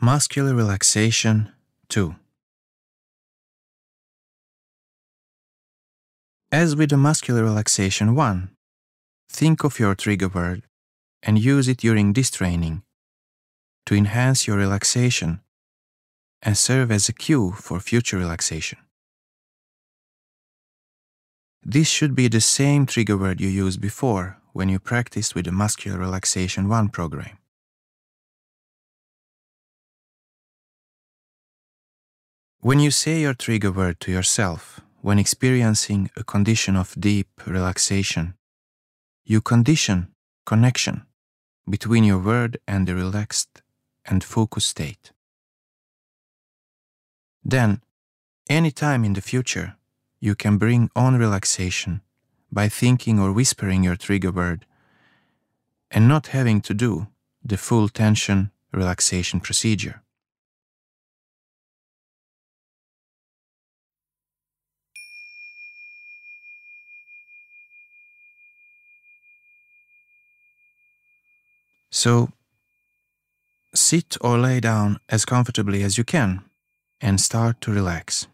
Muscular relaxation 2. As with the muscular relaxation 1, think of your trigger word and use it during this training to enhance your relaxation and serve as a cue for future relaxation. This should be the same trigger word you used before when you practiced with the Muscular Relaxation 1 program. When you say your trigger word to yourself when experiencing a condition of deep relaxation, you condition connection between your word and the relaxed and focused state. Then, any time in the future, you can bring on relaxation by thinking or whispering your trigger word and not having to do the full tension relaxation procedure. So, sit or lay down as comfortably as you can and start to relax.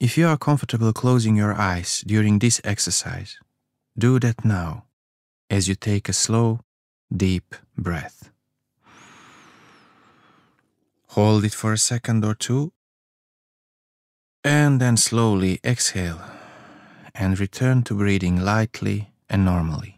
If you are comfortable closing your eyes during this exercise, do that now as you take a slow, deep breath. Hold it for a second or two, and then slowly exhale and return to breathing lightly and normally.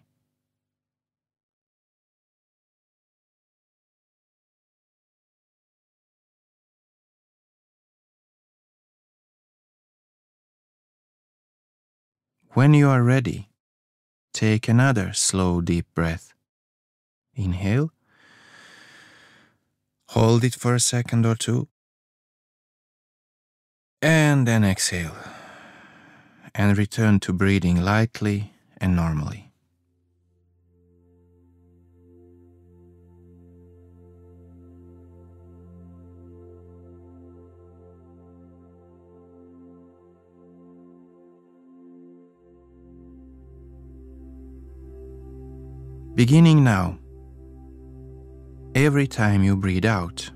When you are ready, take another slow, deep breath. Inhale. Hold it for a second or two. And then exhale. And return to breathing lightly and normally. Beginning now, every time you breathe out,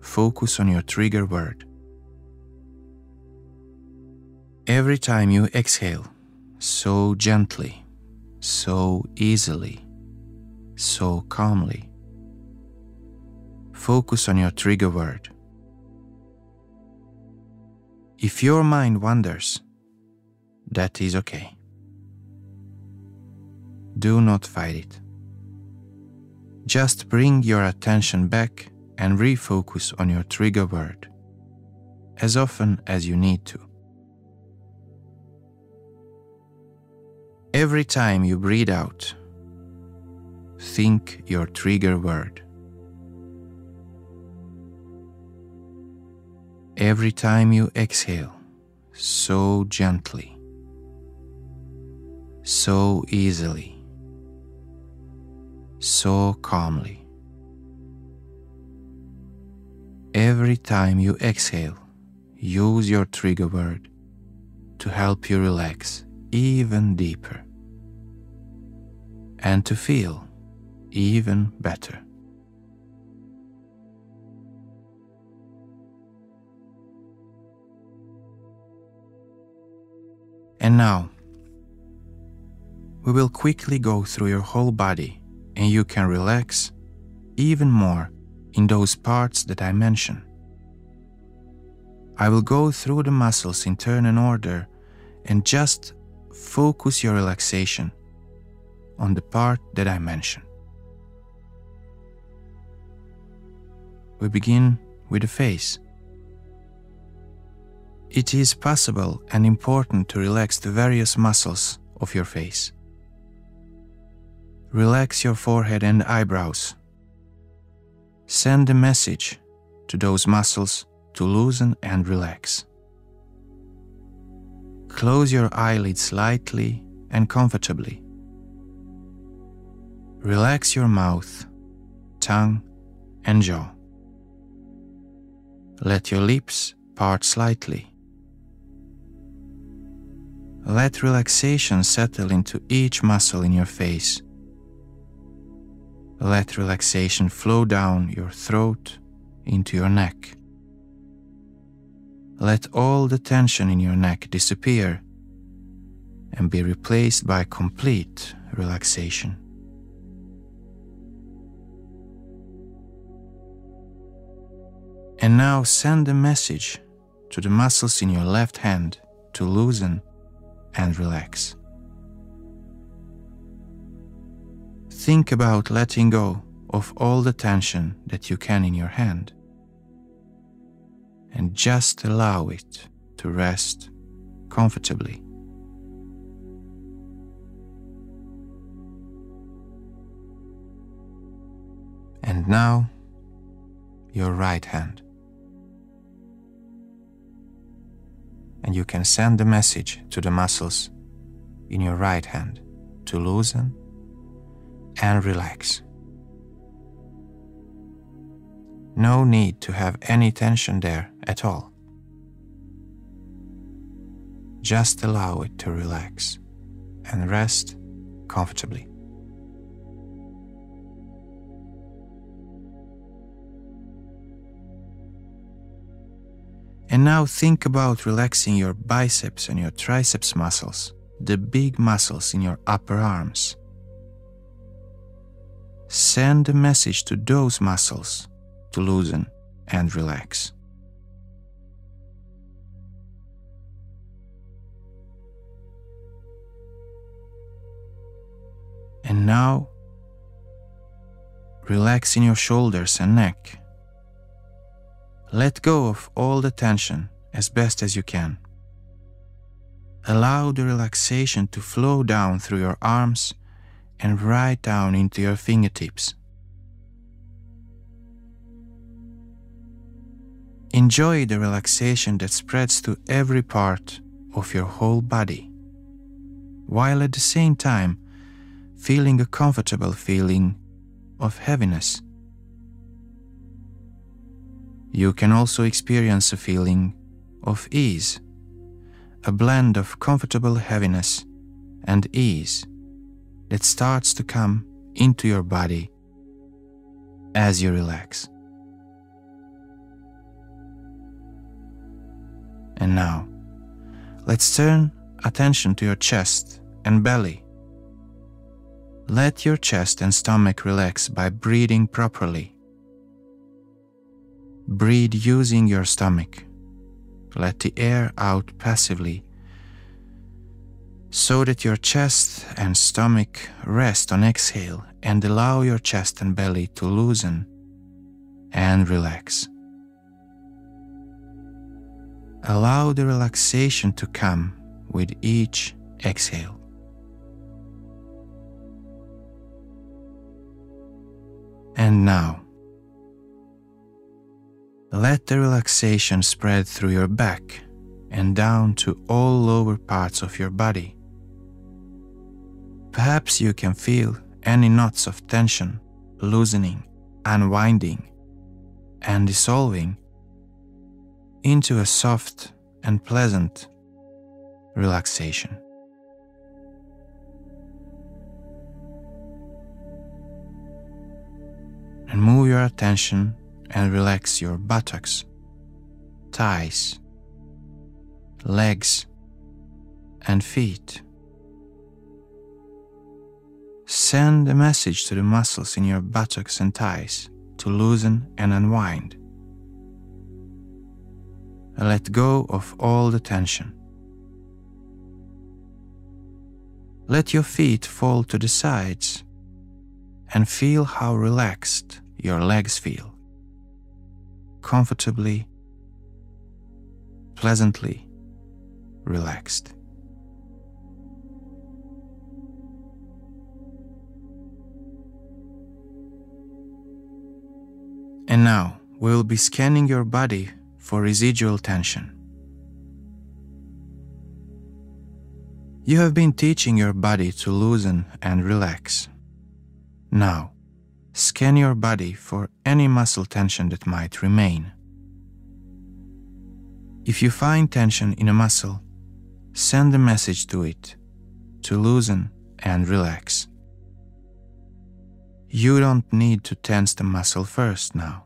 focus on your trigger word. Every time you exhale, so gently, so easily, so calmly. Focus on your trigger word. If your mind wanders, that is okay. Do not fight it. Just bring your attention back and refocus on your trigger word as often as you need to. Every time you breathe out, think your trigger word. Every time you exhale, so gently, so easily, so calmly. Every time you exhale, use your trigger word to help you relax even deeper and to feel even better. And now, we will quickly go through your whole body and you can relax even more in those parts that I mention. I will go through the muscles in turn and order and just focus your relaxation on the part that I mentioned. We begin with the face. It is possible and important to relax the various muscles of your face. Relax your forehead and eyebrows. Send a message to those muscles to loosen and relax. Close your eyelids lightly and comfortably. Relax your mouth, tongue, and jaw. Let your lips part slightly. Let relaxation settle into each muscle in your face. Let relaxation flow down your throat into your neck. Let all the tension in your neck disappear and be replaced by complete relaxation. And now send a message to the muscles in your left hand to loosen and relax. Think about letting go of all the tension that you can in your hand and just allow it to rest comfortably. And now, your right hand. And you can send the message to the muscles in your right hand to loosen and relax. No need to have any tension there at all. Just allow it to relax and rest comfortably. And now think about relaxing your biceps and your triceps muscles, the big muscles in your upper arms. Send a message to those muscles to loosen and relax. And now, relax in your shoulders and neck. Let go of all the tension as best as you can. Allow the relaxation to flow down through your arms and right down into your fingertips. Enjoy the relaxation that spreads to every part of your whole body, while at the same time feeling a comfortable feeling of heaviness. You can also experience a feeling of ease, a blend of comfortable heaviness and ease that starts to come into your body as you relax. And now, let's turn attention to your chest and belly. Let your chest and stomach relax by breathing properly Breathe using your stomach. Let the air out passively so that your chest and stomach rest on exhale and allow your chest and belly to loosen and relax. Allow the relaxation to come with each exhale. And now, let the relaxation spread through your back and down to all lower parts of your body. Perhaps you can feel any knots of tension loosening, unwinding, and dissolving into a soft and pleasant relaxation. And move your attention and relax your buttocks, thighs, legs, and feet. Send a message to the muscles in your buttocks and thighs to loosen and unwind. Let go of all the tension. Let your feet fall to the sides and feel how relaxed your legs feel comfortably, pleasantly relaxed. And now we will be scanning your body for residual tension. You have been teaching your body to loosen and relax. Now, Scan your body for any muscle tension that might remain. If you find tension in a muscle, send a message to it to loosen and relax. You don't need to tense the muscle first now.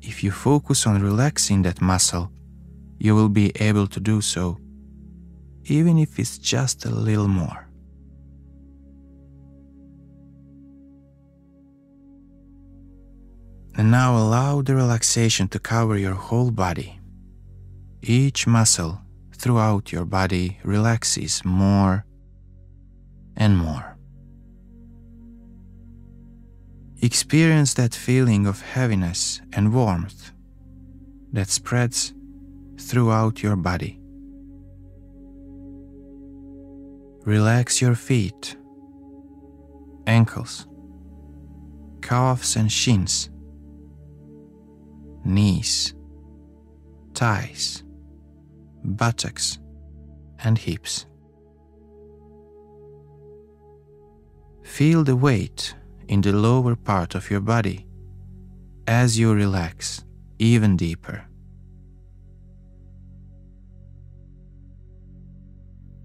If you focus on relaxing that muscle, you will be able to do so, even if it's just a little more. And now allow the relaxation to cover your whole body. Each muscle throughout your body relaxes more and more. Experience that feeling of heaviness and warmth that spreads throughout your body. Relax your feet, ankles, calves and shins, knees, thighs, buttocks, and hips. Feel the weight in the lower part of your body as you relax even deeper.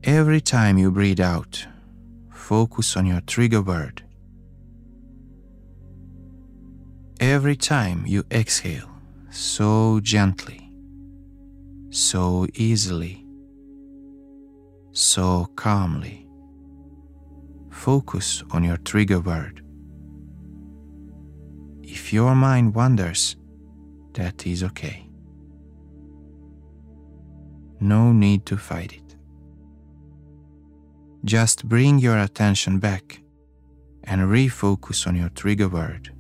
Every time you breathe out, focus on your trigger word. Every time you exhale, so gently, so easily, so calmly, focus on your trigger word. If your mind wanders, that is okay. No need to fight it. Just bring your attention back and refocus on your trigger word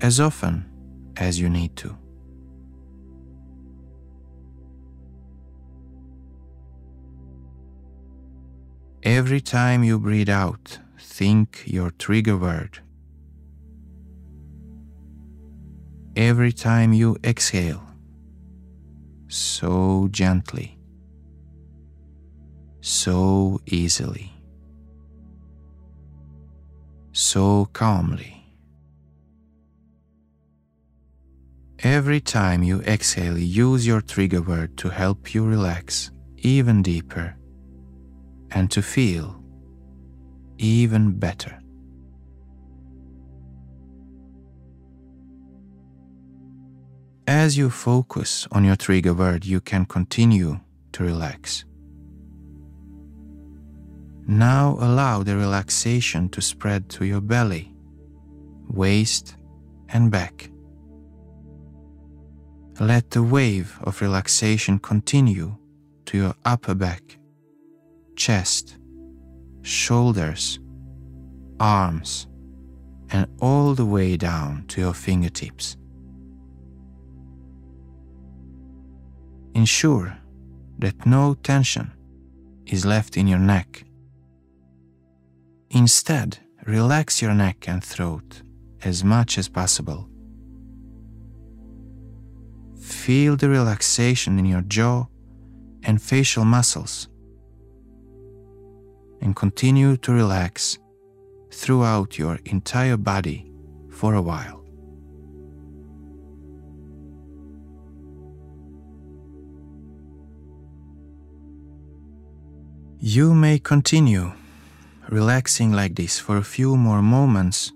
as often as you need to. Every time you breathe out, think your trigger word. Every time you exhale, so gently so easily, so calmly. Every time you exhale, use your trigger word to help you relax even deeper and to feel even better. As you focus on your trigger word, you can continue to relax. Now allow the relaxation to spread to your belly, waist, and back. Let the wave of relaxation continue to your upper back, chest, shoulders, arms, and all the way down to your fingertips. Ensure that no tension is left in your neck Instead, relax your neck and throat as much as possible. Feel the relaxation in your jaw and facial muscles. And continue to relax throughout your entire body for a while. You may continue relaxing like this for a few more moments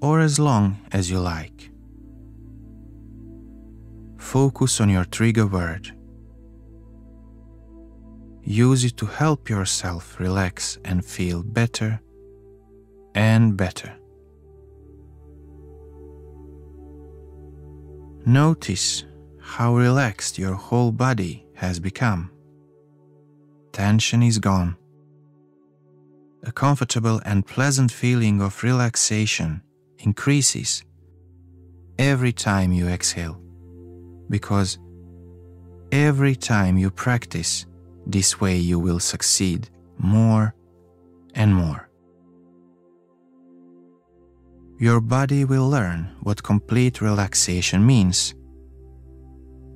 or as long as you like. Focus on your trigger word. Use it to help yourself relax and feel better and better. Notice how relaxed your whole body has become. Tension is gone a comfortable and pleasant feeling of relaxation increases every time you exhale, because every time you practice this way, you will succeed more and more. Your body will learn what complete relaxation means.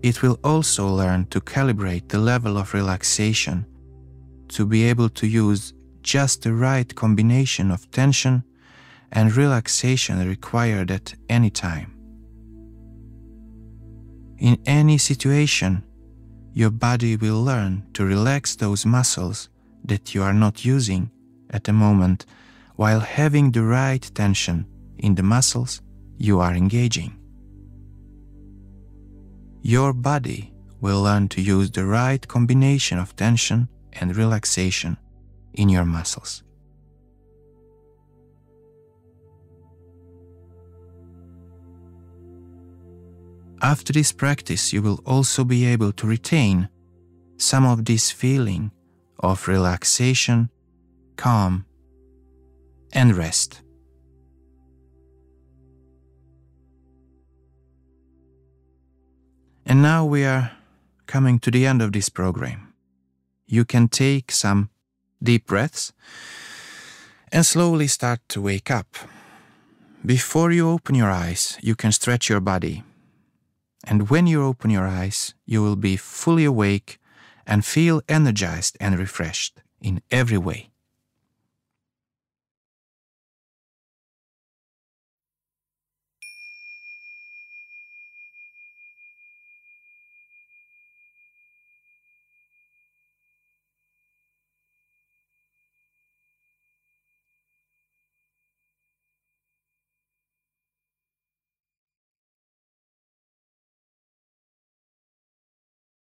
It will also learn to calibrate the level of relaxation to be able to use just the right combination of tension and relaxation required at any time. In any situation, your body will learn to relax those muscles that you are not using at the moment while having the right tension in the muscles you are engaging. Your body will learn to use the right combination of tension and relaxation in your muscles. After this practice, you will also be able to retain some of this feeling of relaxation, calm, and rest. And now we are coming to the end of this program. You can take some deep breaths and slowly start to wake up. Before you open your eyes, you can stretch your body. And when you open your eyes, you will be fully awake and feel energized and refreshed in every way.